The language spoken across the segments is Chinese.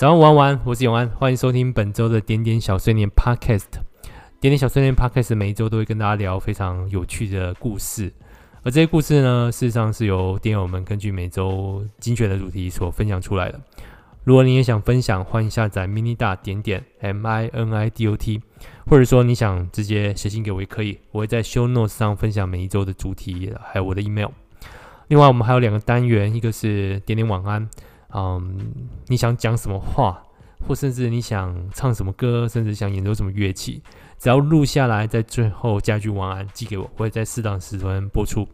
早上晚安，我是永安，欢迎收听本周的点点小碎念 Podcast。点点小碎念 Podcast 每一周都会跟大家聊非常有趣的故事，而这些故事呢，事实上是由点友们根据每周精选的主题所分享出来的。如果你也想分享，欢迎下载 mini 大点点 M I N I D O T，或者说你想直接写信给我也可以，我会在 Show Notes 上分享每一周的主题，还有我的 email。另外，我们还有两个单元，一个是点点晚安。嗯，你想讲什么话，或甚至你想唱什么歌，甚至想演奏什么乐器，只要录下来，在最后加句晚安寄给我，我会在适当时段播出。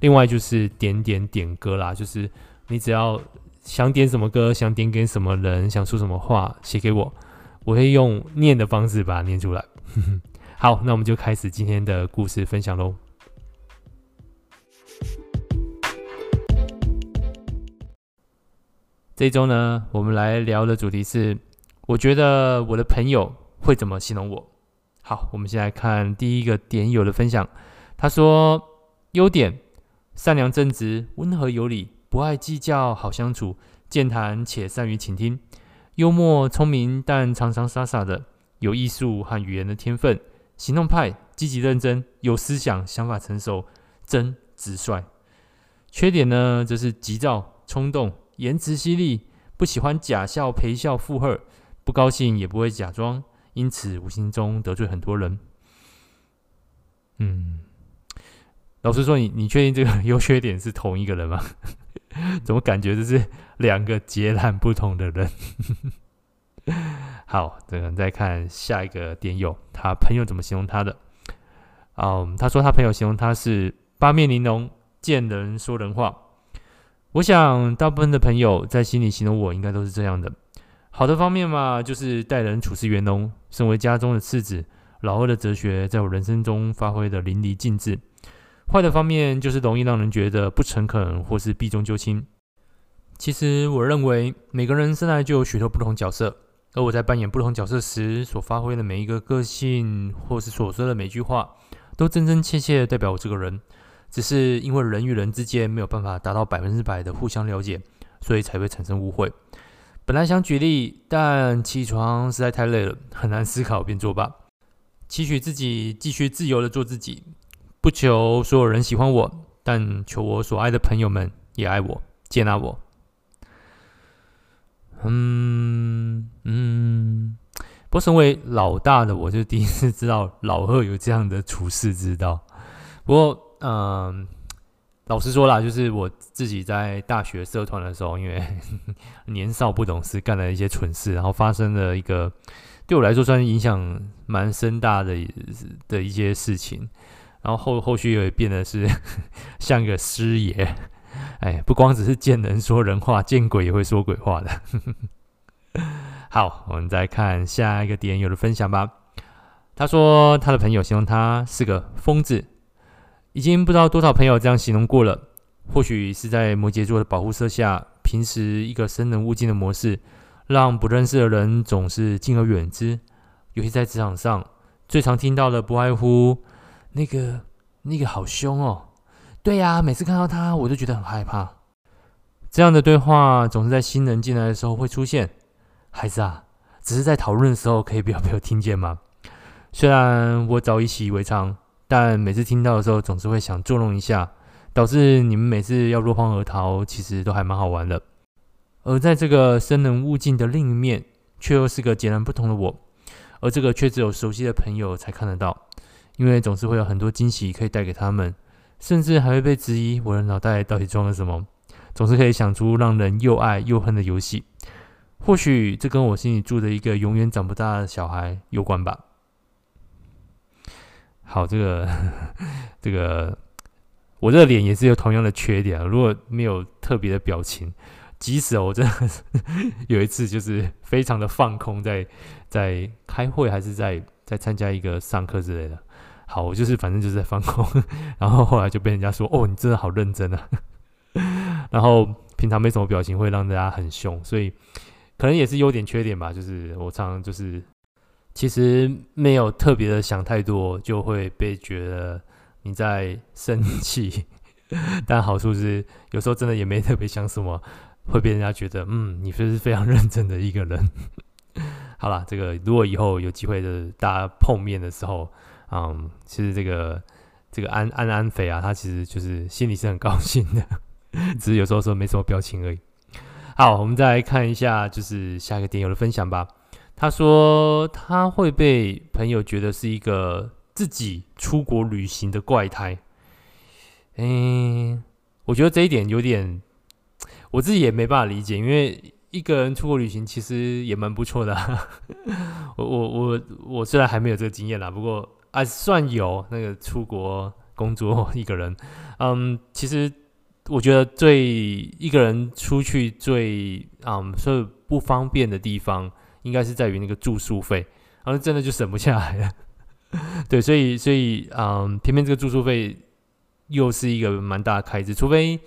另外就是点点点歌啦，就是你只要想点什么歌，想点给什么人，想说什么话，写给我，我会用念的方式把它念出来。好，那我们就开始今天的故事分享喽。这周呢，我们来聊的主题是，我觉得我的朋友会怎么形容我？好，我们先来看第一个点友的分享。他说：优点，善良正直，温和有礼，不爱计较，好相处，健谈且善于倾听，幽默聪明，但常常傻傻的，有艺术和语言的天分，行动派，积极认真，有思想，想法成熟，真直率。缺点呢，则是急躁冲动。言辞犀利，不喜欢假笑、陪笑、附和，不高兴也不会假装，因此无形中得罪很多人。嗯，老实说，你你确定这个优缺点是同一个人吗？怎么感觉这是两个截然不同的人？好，这个再看下一个点友，他朋友怎么形容他的？嗯，他说他朋友形容他是八面玲珑，见人说人话。我想，大部分的朋友在心里形容我，应该都是这样的。好的方面嘛，就是待人处事圆融，身为家中的次子，老二的哲学在我人生中发挥得淋漓尽致。坏的方面，就是容易让人觉得不诚恳，或是避重就轻。其实，我认为每个人生来就有许多不同角色，而我在扮演不同角色时所发挥的每一个个性，或是所说的每句话，都真真切切代表我这个人。只是因为人与人之间没有办法达到百分之百的互相了解，所以才会产生误会。本来想举例，但起床实在太累了，很难思考，便作罢。期许自己继续自由的做自己，不求所有人喜欢我，但求我所爱的朋友们也爱我、接纳我。嗯嗯，不过身为老大的我，就第一次知道老二有这样的处世之道。不过。嗯，老实说啦，就是我自己在大学社团的时候，因为 年少不懂事，干了一些蠢事，然后发生了一个对我来说算是影响蛮深大的的一些事情，然后后后续也变得是 像个师爷，哎，不光只是见人说人话，见鬼也会说鬼话的。好，我们再看下一个点友的分享吧。他说他的朋友形容他是个疯子。已经不知道多少朋友这样形容过了。或许是在摩羯座的保护色下，平时一个生人勿近的模式，让不认识的人总是敬而远之。尤其在职场上，最常听到的不外乎那个那个好凶哦。对呀，每次看到他，我都觉得很害怕。这样的对话总是在新人进来的时候会出现。孩子啊，只是在讨论的时候，可以不要被我听见吗？虽然我早已习以为常。但每次听到的时候，总是会想捉弄一下，导致你们每次要落荒而逃，其实都还蛮好玩的。而在这个生人勿近的另一面，却又是个截然不同的我，而这个却只有熟悉的朋友才看得到，因为总是会有很多惊喜可以带给他们，甚至还会被质疑我的脑袋到底装了什么，总是可以想出让人又爱又恨的游戏。或许这跟我心里住着一个永远长不大的小孩有关吧。好，这个 这个，我这个脸也是有同样的缺点啊。如果没有特别的表情，即使我真的 有一次就是非常的放空在，在在开会还是在在参加一个上课之类的。好，我就是反正就是在放空，然后后来就被人家说：“哦，你真的好认真啊。”然后平常没什么表情，会让大家很凶，所以可能也是优点缺点吧。就是我常常就是。其实没有特别的想太多，就会被觉得你在生气。但好处是，有时候真的也没特别想什么，会被人家觉得，嗯，你是非常 认真的一个人。好啦，这个如果以后有机会的大家碰面的时候，嗯，其实这个这个安安安肥啊，他其实就是心里是很高兴的，只是有时候说没什么表情而已。好，我们再来看一下，就是下一个点友的分享吧。他说他会被朋友觉得是一个自己出国旅行的怪胎。嗯，我觉得这一点有点，我自己也没办法理解，因为一个人出国旅行其实也蛮不错的。我我我我虽然还没有这个经验啦，不过啊算有那个出国工作一个人，嗯，其实。我觉得最一个人出去最嗯，所以不方便的地方，应该是在于那个住宿费，然后真的就省不下来了。对，所以所以嗯，偏偏这个住宿费又是一个蛮大的开支，除非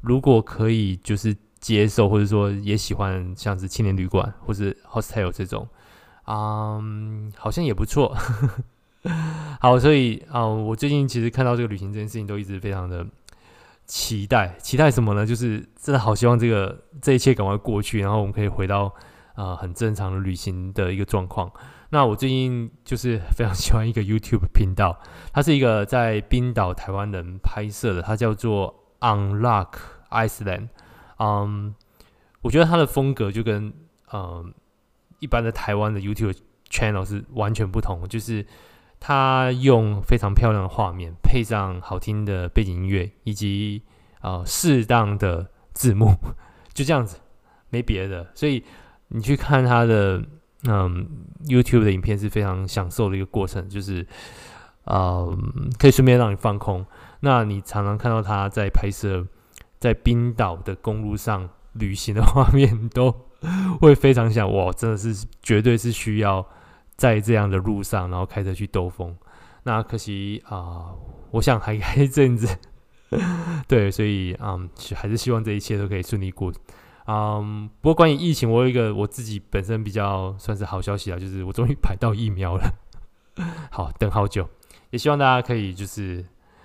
如果可以就是接受，或者说也喜欢像是青年旅馆或是 hostel 这种，嗯，好像也不错。好，所以啊、嗯，我最近其实看到这个旅行这件事情，都一直非常的。期待期待什么呢？就是真的好希望这个这一切赶快过去，然后我们可以回到、呃、很正常的旅行的一个状况。那我最近就是非常喜欢一个 YouTube 频道，它是一个在冰岛台湾人拍摄的，它叫做 Unlock Iceland。嗯，我觉得它的风格就跟嗯一般的台湾的 YouTube channel 是完全不同，就是。他用非常漂亮的画面，配上好听的背景音乐，以及啊适当的字幕，就这样子，没别的。所以你去看他的嗯 YouTube 的影片是非常享受的一个过程，就是啊、嗯、可以顺便让你放空。那你常常看到他在拍摄在冰岛的公路上旅行的 画面，都会非常想哇，真的是绝对是需要。在这样的路上，然后开车去兜风，那可惜啊、我想还还一阵子，对，所以嗯，还是希望这一切都可以顺利过。嗯，不过关于疫情，我有一个我自己本身比较算是好消息啊，就是我终于排到疫苗了。好，等好久，也希望大家可以就是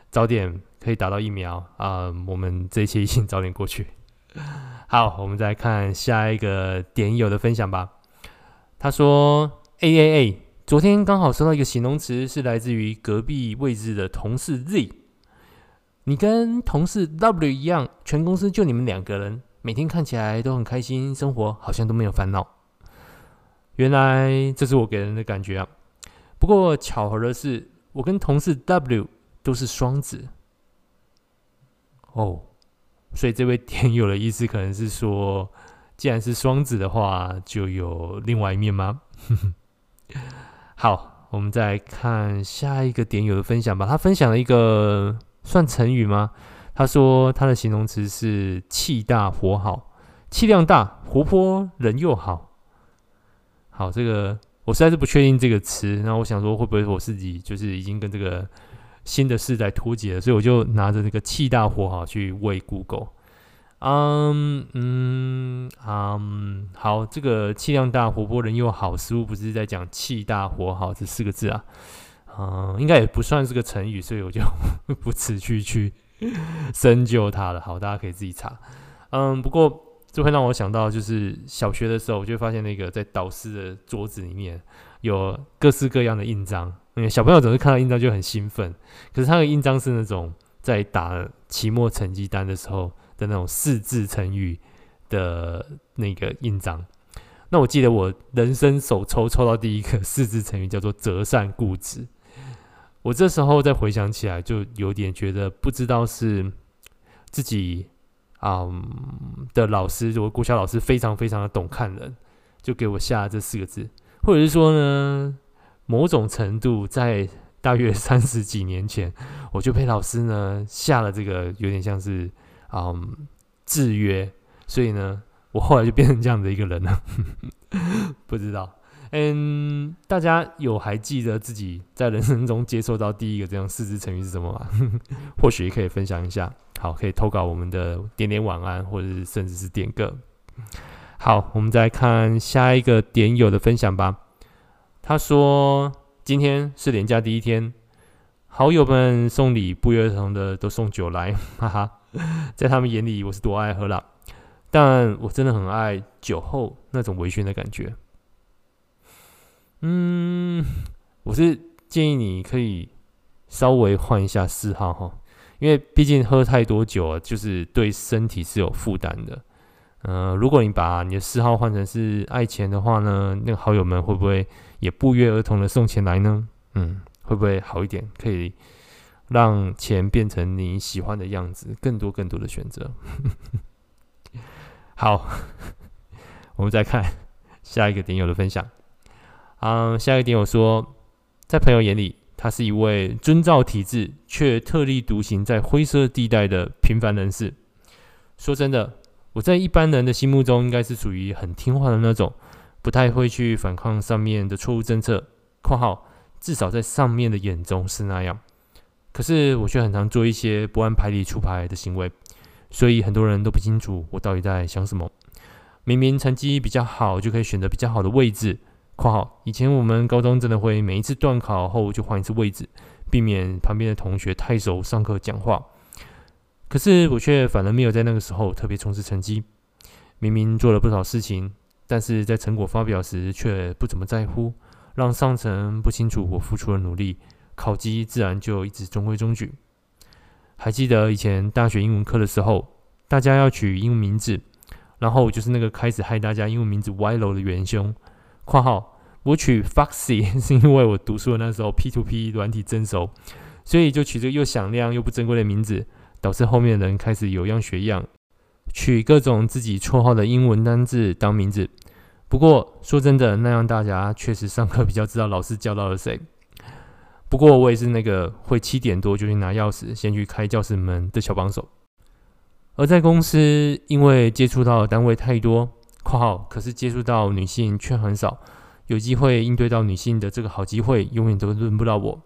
早点可以打到疫苗啊、我们这一切疫情早点过去。好，我们再看下一个点友的分享吧。他说。A A A，昨天刚好收到一个形容词，是来自于隔壁位置的同事 Z。你跟同事 W 一样，全公司就你们两个人，每天看起来都很开心，生活好像都没有烦恼。原来这是我给人的感觉啊。不过巧合的是，我跟同事 W 都是双子。哦，所以这位点友的意思可能是说，既然是双子的话，就有另外一面吗？好，我们再看下一个点友的分享吧。他分享了一个算成语吗？他说他的形容词是气大活好，气量大，活泼，人又好。好，这个我实在是不确定这个词。那我想说，会不会我自己就是已经跟这个新的世代脱节了？所以我就拿着这个气大活好去喂 Google。嗯嗯嗯，好，这个气量大、活泼、人又好，似乎不是在讲气大活好这四个字啊。嗯，应该也不算是个成语，所以我就 不持续去 深究它了。好，大家可以自己查。嗯，不过这会让我想到，就是小学的时候，我就发现那个在导师的桌子里面有各式各样的印章，因为小朋友总是看到印章就很兴奋。可是他的印章是那种在打期末成绩单的时候。的那种四字成语的那个印章，那我记得我人生首抽抽到第一个四字成语叫做折扇固执。我这时候再回想起来，就有点觉得不知道是自己嗯的老师，我国小老师非常非常的懂看人，就给我下了这四个字，或者是说呢，某种程度在大约三十几年前，我就被老师呢下了这个有点像是。嗯，制约，所以呢，我后来就变成这样的一个人了。不知道，嗯，大家有还记得自己在人生中接受到第一个这样四字成语是什么吗？或许可以分享一下。好，可以投稿我们的点点晚安，或者是甚至是点歌。好，我们再看下一个点友的分享吧。他说：“今天是连假第一天，好友们送礼不约而同的都送酒来，哈哈。”在他们眼里，我是多爱喝了。但我真的很爱酒后那种微醺的感觉。嗯，我是建议你可以稍微换一下嗜好哈，因为毕竟喝太多酒啊，就是对身体是有负担的。呃，如果你把你的嗜好换成是爱钱的话呢，那个好友们会不会也不约而同的送钱来呢？嗯，会不会好一点？可以让钱变成你喜欢的样子，更多更多的选择。好，我们再看下一个点友的分享。嗯，下一点我说，在朋友眼里，他是一位遵照体制却特立独行在灰色地带的平凡人士。说真的。我在一般人的心目中，应该是属于很听话的那种，不太会去反抗上面的错误政策（括号至少在上面的眼中是那样）。可是我却很常做一些不按牌理出牌的行为，所以很多人都不清楚我到底在想什么。明明成绩比较好，就可以选择比较好的位置（括号以前我们高中真的会每一次段考后就换一次位置，避免旁边的同学太熟上课讲话）。可是我却反而没有在那个时候特别重视成绩，明明做了不少事情，但是在成果发表时却不怎么在乎，让上层不清楚我付出的努力，考绩自然就一直中规中矩。还记得以前大学英文课的时候，大家要取英文名字，然后就是那个开始害大家英文名字歪楼的元凶。括号我取 Foxy 是因为我读书的那时候 P2P 软体蒸熟，所以就取这个又响亮又不珍贵的名字。导致后面的人开始有样学样，取各种自己绰号的英文单字当名字。不过说真的，那样大家确实上课比较知道老师教到了谁。不过我也是那个会七点多就去拿钥匙，先去开教室门的小帮手。而在公司，因为接触到的单位太多（括号可是接触到女性却很少），有机会应对到女性的这个好机会，永远都轮不到我。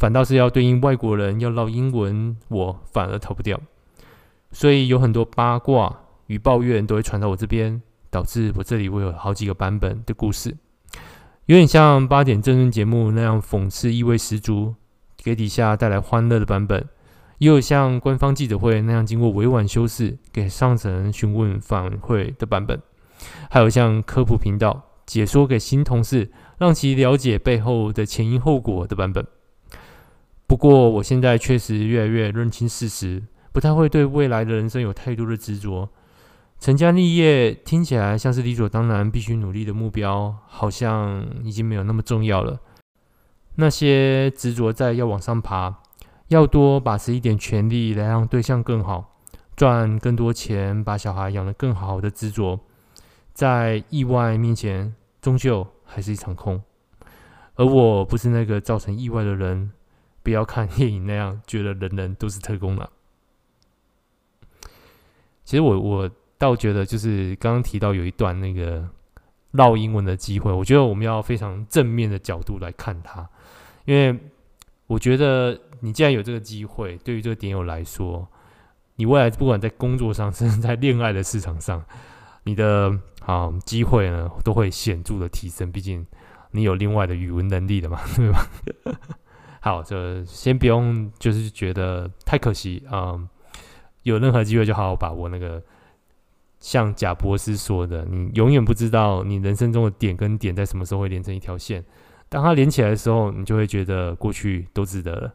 反倒是要对应外国人要唠英文，我反而逃不掉，所以有很多八卦与抱怨都会传到我这边，导致我这里会有好几个版本的故事，有点像八点政论节目那样讽刺意味十足，给底下带来欢乐的版本，也有像官方记者会那样经过委婉修饰，给上层询问反馈的版本，还有像科普频道解说给新同事，让其了解背后的前因后果的版本。不过，我现在确实越来越认清事实，不太会对未来的人生有太多的执着。成家立业听起来像是理所当然、必须努力的目标，好像已经没有那么重要了。那些执着在要往上爬、要多把持一点权力来让对象更好、赚更多钱、把小孩养得更好的执着，在意外面前终究还是一场空。而我不是那个造成意外的人。不要看电影那样，觉得人人都是特工了。其实我我倒觉得，就是刚刚提到有一段那个绕英文的机会，我觉得我们要非常正面的角度来看它，因为我觉得你既然有这个机会，对于这个点友来说，你未来不管在工作上，甚至在恋爱的市场上，你的啊机会呢都会显著的提升。毕竟你有另外的语文能力的嘛，对吧？好，就先不用，就是觉得太可惜啊、嗯。有任何机会就好好把握。那个像贾博士说的，你永远不知道你人生中的点跟点在什么时候会连成一条线。当它连起来的时候，你就会觉得过去都值得了。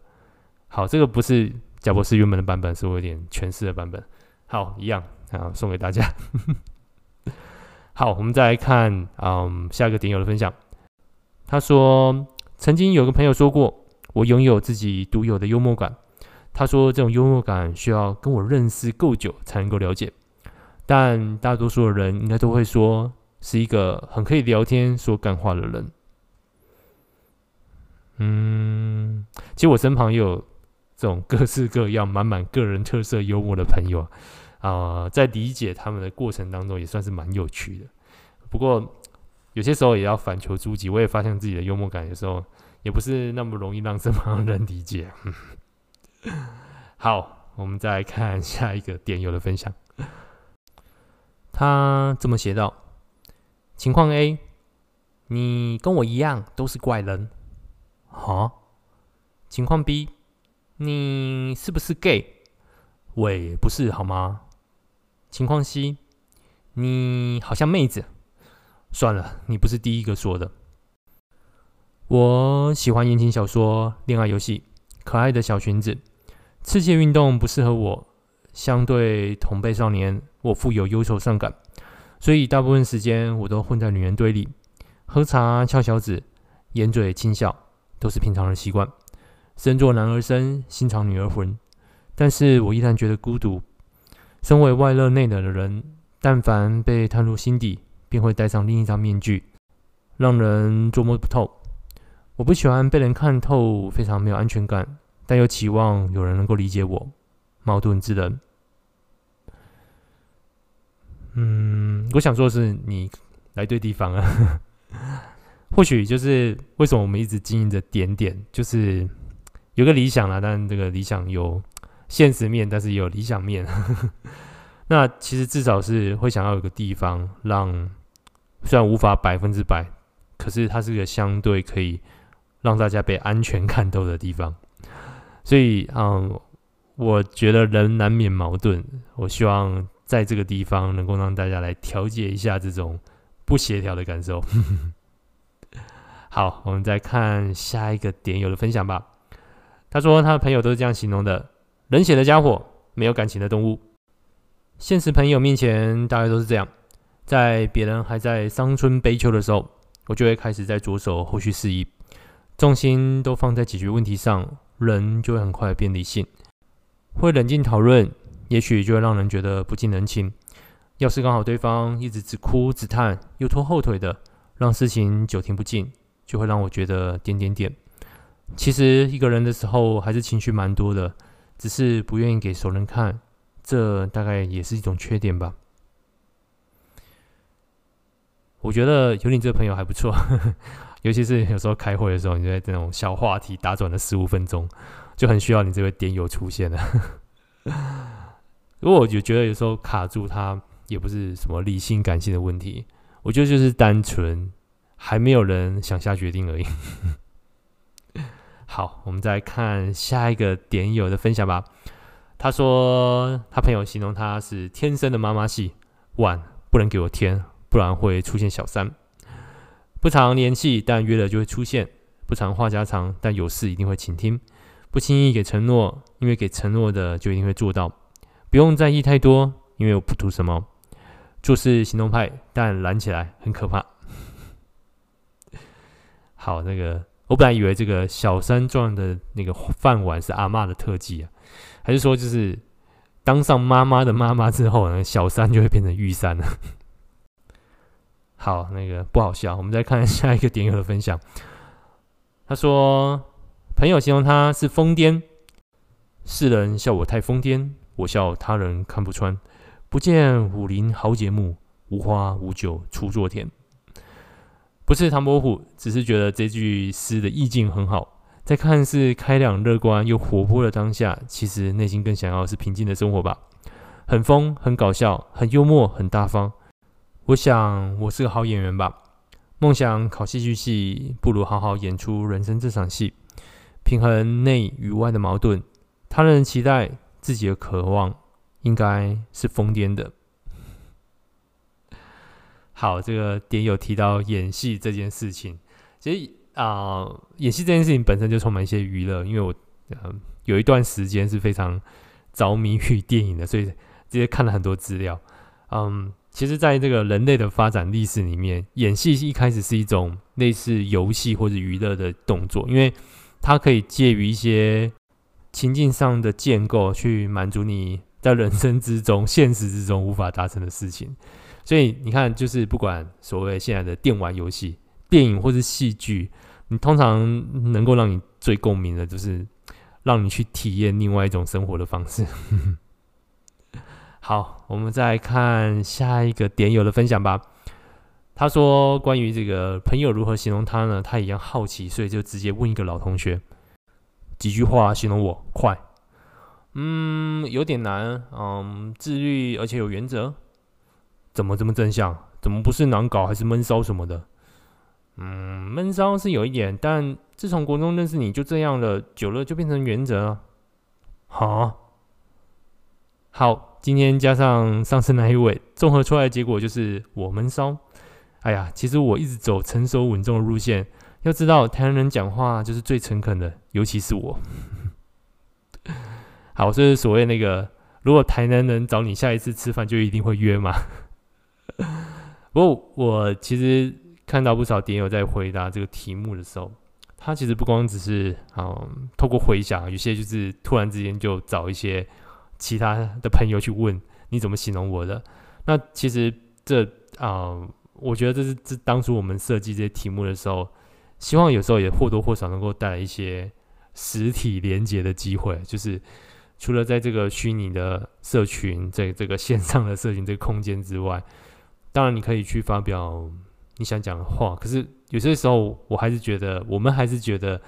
好，这个不是贾博士原本的版本，是我有点诠释的版本。好，一样啊，送给大家。好，我们再来看嗯下一个点友的分享。他说，曾经有个朋友说过。我拥有自己独有的幽默感。他说，这种幽默感需要跟我认识够久才能够了解，但大多数的人应该都会说是一个很可以聊天、说干话的人。嗯，其实我身旁也有这种各式各样、满满个人特色幽默的朋友，呃，在理解他们的过程当中也算是蛮有趣的。不过有些时候也要反求诸己，我也发现自己的幽默感有时候。也不是那么容易让身旁人理解。好，我们再来看下一个点友的分享。他这么写道：情况 A，你跟我一样都是怪人。哈？情况 B，你是不是 gay？喂不是好吗？情况 C，你好像妹子。算了，你不是第一个说的。我喜欢言情小说、恋爱游戏、可爱的小裙子。刺激运动不适合我。相对同辈少年，我富有忧愁善感，所以大部分时间我都混在女人堆里，喝茶、翘小指、掩嘴轻笑，都是平常的习惯。身作男儿身，心藏女儿魂。但是我依然觉得孤独。身为外热内冷的人，但凡被探入心底，便会戴上另一张面具，让人捉摸不透。我不喜欢被人看透，非常没有安全感，但又期望有人能够理解我，矛盾之人。嗯，我想说的是，你来对地方了。或许就是为什么我们一直经营着点点，就是有个理想啦，但这个理想有现实面，但是也有理想面。那其实至少是会想要有个地方让。虽然无法百分之百，可是它是个相对可以让大家被安全看透的地方。所以，嗯，我觉得人难免矛盾。我希望在这个地方能够让大家来调节一下这种不协调的感受。好，我们再看下一个点友的分享吧。他说他的朋友都是这样形容的：冷血的家伙，没有感情的动物。现实朋友面前，大概都是这样。在别人还在伤春悲秋的时候，我就会开始在着手后续事宜，重心都放在解决问题上，人就会很快变理性，会冷静讨论，也许就会让人觉得不近人情。要是刚好对方一直只哭只叹，又拖后腿的，让事情久停不进，就会让我觉得点点点。其实一个人的时候还是情绪蛮多的，只是不愿意给熟人看，这大概也是一种缺点吧。我觉得有你这个朋友还不错，尤其是有时候开会的时候，你在这种小话题打转了十五分钟，就很需要你这位点友出现了。如果我就觉得有时候卡住他，也不是什么理性感性的问题，我觉得就是单纯还没有人想下决定而已。好，我们再看下一个点友的分享吧。他说他朋友形容他是天生的妈妈系，万不能给我添。不然会出现小三，不常联系，但约了就会出现；不常话家常，但有事一定会倾听；不轻易给承诺，因为给承诺的就一定会做到；不用在意太多，因为我不图什么；做事行动派，但懒起来很可怕。好，那个我本来以为这个小三状的那个饭碗是阿嬷的特技啊，还是说就是当上妈妈的妈妈之后呢，小三就会变成玉山了？好，那个不好笑。我们再看下一个点友的分享。他说，朋友形容他是疯癫，世人笑我太疯癫，我笑他人看不穿。不见武林豪杰墓，无花无酒锄作田。不是唐伯虎，只是觉得这句诗的意境很好。在看似开朗乐观又活泼的当下，其实内心更想要是平静的生活吧。很疯，很搞笑，很幽默，很大方。我想我是个好演员吧。梦想考戏剧系，不如好好演出人生这场戏，平衡内与外的矛盾。他人的期待，自己的渴望，应该是疯癫的。好，这个点有提到演戏这件事情，其实啊、演戏这件事情本身就充满一些娱乐。因为我呃有一段时间是非常着迷于电影的，所以直接看了很多资料，嗯。其实，在这个人类的发展历史里面，演戏一开始是一种类似游戏或者娱乐的动作，因为它可以介于一些情境上的建构，去满足你在人生之中、现实之中无法达成的事情。所以你看，就是不管所谓现在的电玩游戏、电影或是戏剧，你通常能够让你最共鸣的，就是让你去体验另外一种生活的方式。好，我们再看下一个点友的分享吧。他说：“关于这个朋友如何形容他呢？他一样好奇，所以就直接问一个老同学，几句话形容我快。嗯，有点难。嗯，自律而且有原则。怎么这么正向？怎么不是难搞还是闷骚什么的？嗯，闷骚是有一点，但自从国中认识你就这样了，久了就变成原则了。好，好。”今天加上上次那一位，综合出来的结果就是我闷骚。哎呀，其实我一直走成熟稳重的路线。要知道，台湾人讲话就是最诚恳的，尤其是我。好，这是所谓那个，如果台南人找你下一次吃饭，就一定会约吗？不过我其实看到不少点友在回答这个题目的时候，他其实不光只是嗯透过回想，有些就是突然之间就找一些其他的朋友去问你怎么形容我的。那其实这啊、我觉得这是这当初我们设计这些题目的时候。希望有时候也或多或少能够带来一些实体连接的机会，就是除了在这个虚拟的社群，在这个线上的社群这个空间之外，当然你可以去发表你想讲的话。可是有些时候，我还是觉得，我们还是觉得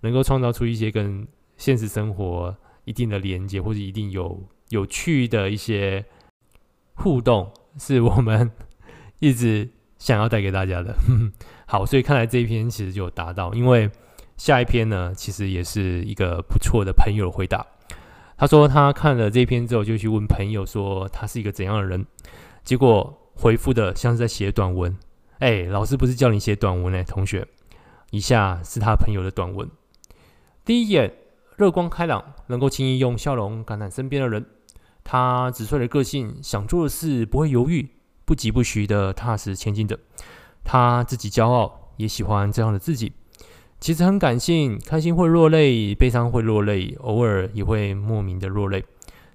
能够创造出一些跟现实生活一定的连接，或者一定有有趣的一些互动，是我们一直想要带给大家的。好，所以看来这一篇其实就有达到，因为下一篇呢，其实也是一个不错的朋友回答。他说他看了这篇之后，就去问朋友说他是一个怎样的人，结果回复的像是在写短文。哎，老师不是叫你写短文呢，同学。以下是他朋友的短文：第一眼，乐观开朗，能够轻易用笑容感染身边的人。他直率的个性，想做的事不会犹豫，不疾不徐的踏实前进着。他自己骄傲，也喜欢这样的自己。其实很感性，开心会落泪，悲伤会落泪，偶尔也会莫名的落泪。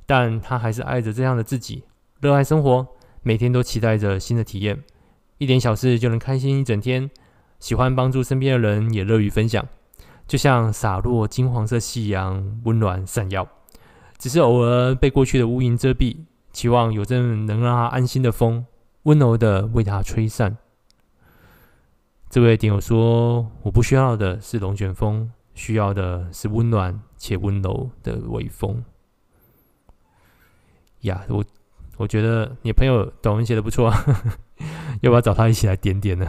但他还是爱着这样的自己，热爱生活，每天都期待着新的体验。一点小事就能开心一整天，喜欢帮助身边的人，也乐于分享。就像洒落金黄色夕阳，温暖闪耀。只是偶尔被过去的乌云遮蔽，期望有阵能让他安心的风，温柔的为他吹散。这位点友说：“我不需要的是龙卷风，需要的是温暖且温柔的微风。”呀，我我觉得你朋友短文写的不错，啊 要不要找他一起来点点呢？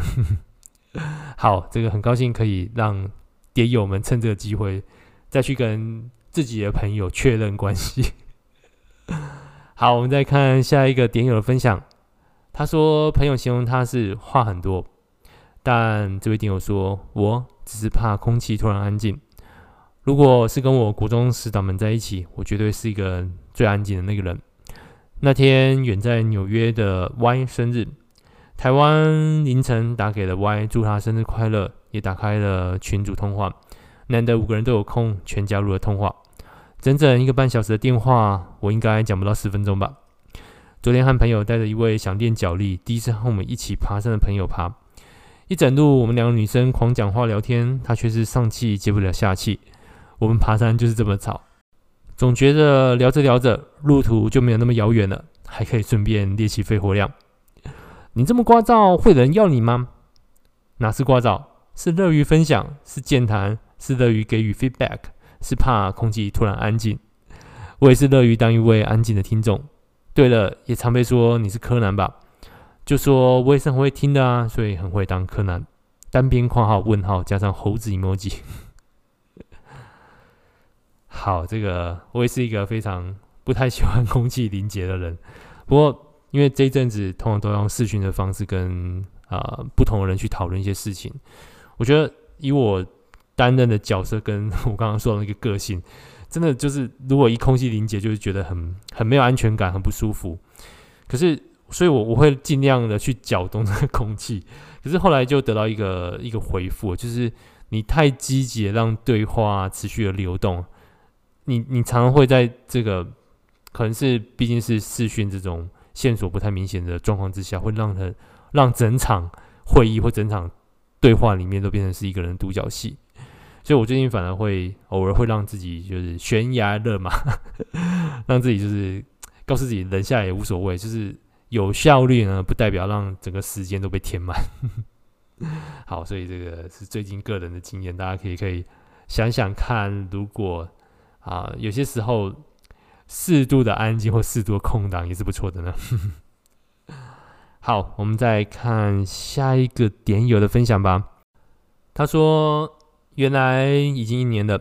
好，这个很高兴可以让点友们趁这个机会再去跟自己的朋友确认关系。好，我们再看下一个点友的分享。他说：“朋友形容他是话很多。”但这位听友说，我只是怕空气突然安静。如果是跟我国中死党们在一起，我绝对是一个最安静的那个人。那天远在纽约的 Y 生日，台湾凌晨打给了 Y，祝他生日快乐，也打开了群组通话。难得五个人都有空，全加入了通话。整整一个半小时的电话，我应该讲不到十分钟吧。昨天和朋友带着一位想练脚力、第一次和我们一起爬山的朋友爬。一整路，我们两个女生狂讲话聊天，她却是上气接不了下气。我们爬山就是这么吵，总觉得聊着聊着，路途就没有那么遥远了，还可以顺便练习肺活量。你这么聒噪，会有人要你吗？哪是聒噪，是乐于分享，是健谈，是乐于给予 feedback，是怕空气突然安静。我也是乐于当一位安静的听众。对了，也常被说你是柯南吧？就说我也是很会听的啊，所以很会当柯南。单边括号问号加上猴子 emoji。好，这个我也是一个非常不太喜欢 空气凝结的人。不过因为这一阵子通常都用视讯的方式跟啊、不同的人去讨论一些事情，我觉得以我担任的角色跟 我刚刚说的那个个性，真的就是如果一空气凝结，就是觉得很很没有安全感，很不舒服。可是。所以我，我会尽量的去搅动 这个空气，可是后来就得到一个一个回复，就是你太积极让对话持续的流动，你你常常会在这个可能是毕竟是视讯这种线索不太明显的状况之下，会让他让整场会议或整场对话里面都变成是一个人独角戏。所以我最近反而会偶尔会让自己就是悬崖勒马，让自己就是告诉自己忍下来也无所谓，就是。有效率呢，不代表让整个时间都被填满。好，所以这个是最近个人的经验，大家可以可以想想看，如果啊有些时候适度的安静或适度的空档也是不错的呢。好，我们再看下一个点友的分享吧。他说：“原来已经一年了，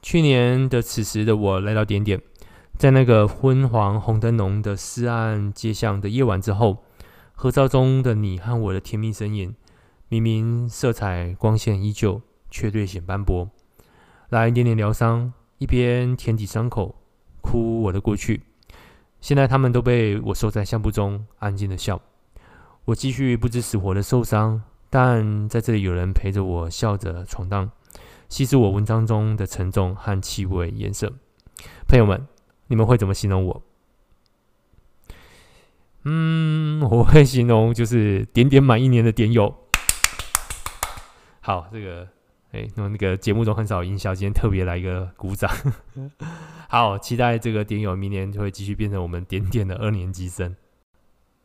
去年的此时的我来到点点，在那个昏黄红灯笼的尸暗街巷的夜晚之后，合照中的你和我的甜蜜身影，明明色彩光线依旧，却略显斑驳。来点点疗伤，一边舔舐伤口，哭我的过去。现在他们都被我收在相簿中，安静的笑。我继续不知死活的受伤，但在这里有人陪着我，笑着闯荡，稀释我文章中的沉重和气味颜色。朋友们，你们会怎么形容我？嗯，我会形容就是点点满一年的点友。好，这个。哎，那么那个节目中很少音效，今天特别来一个鼓掌。好，期待这个点友明年就会继续变成我们点点的二年级生。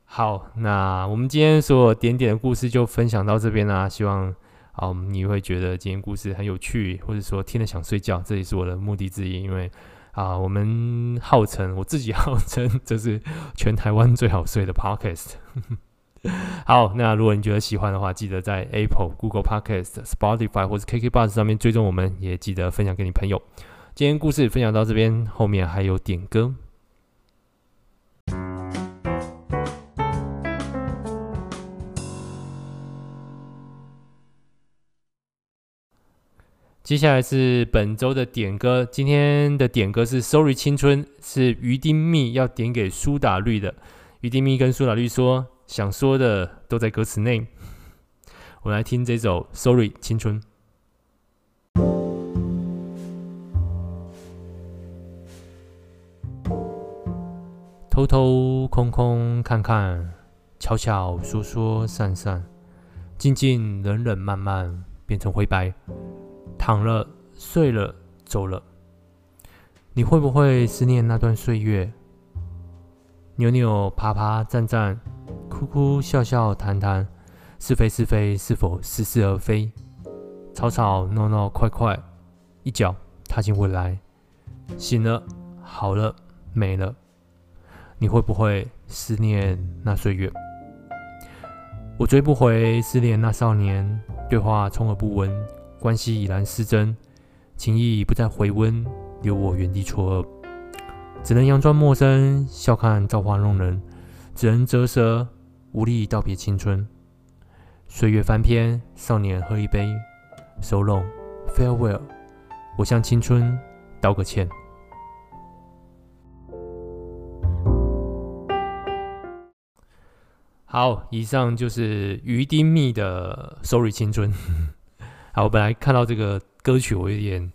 好，那我们今天所有点点的故事就分享到这边啦。希望啊，你会觉得今天故事很有趣，或者说听了想睡觉，这也是我的目的之一。因为啊，我们号称我自己号称这是全台湾最好睡的 Podcast。好，那如果你觉得喜欢的话，记得在 Apple、Google Podcast、Spotify 或者 KK Bus 上面追踪我们，也记得分享给你朋友。今天故事分享到这边，后面还有点歌。接下来是本周的点歌，今天的点歌是《Sorry 青春》，是余丁密要点给苏打绿的。余丁密跟苏打绿说。想说的都在歌词内，我来听这首《Sorry 青春》。偷偷空空看看，悄悄说说散散，静静冷冷慢慢变成灰白，躺了睡了走了。你会不会思念那段岁月？扭扭爬爬站站。哭哭笑笑谈谈，是非是非是否似是而非？吵吵闹闹快快，一脚踏进未来。醒了，好了，没了。你会不会思念那岁月？我追不回失联那少年，对话充耳不闻，关系已然失真，情谊不再回温，留我原地错愕，只能佯装陌生，笑看造化弄人，只能折舌。无力道别青春，岁月翻篇，少年喝一杯，so long，farewell，我向青春道个歉。好，以上就是鱼丁密的 Sorry 青春。好，我本来看到这个歌曲，我有点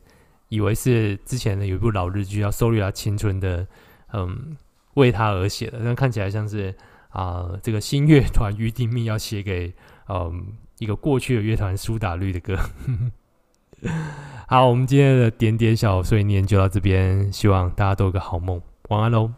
以为是之前的有一部老日剧叫《Sorry 啊青春》的，嗯，为他而写的，但看起来像是。啊、这个新乐团预定命要写给嗯一个过去的乐团苏打绿的歌。好，我们今天的点点小碎念就到这边，希望大家都有个好梦，晚安喽。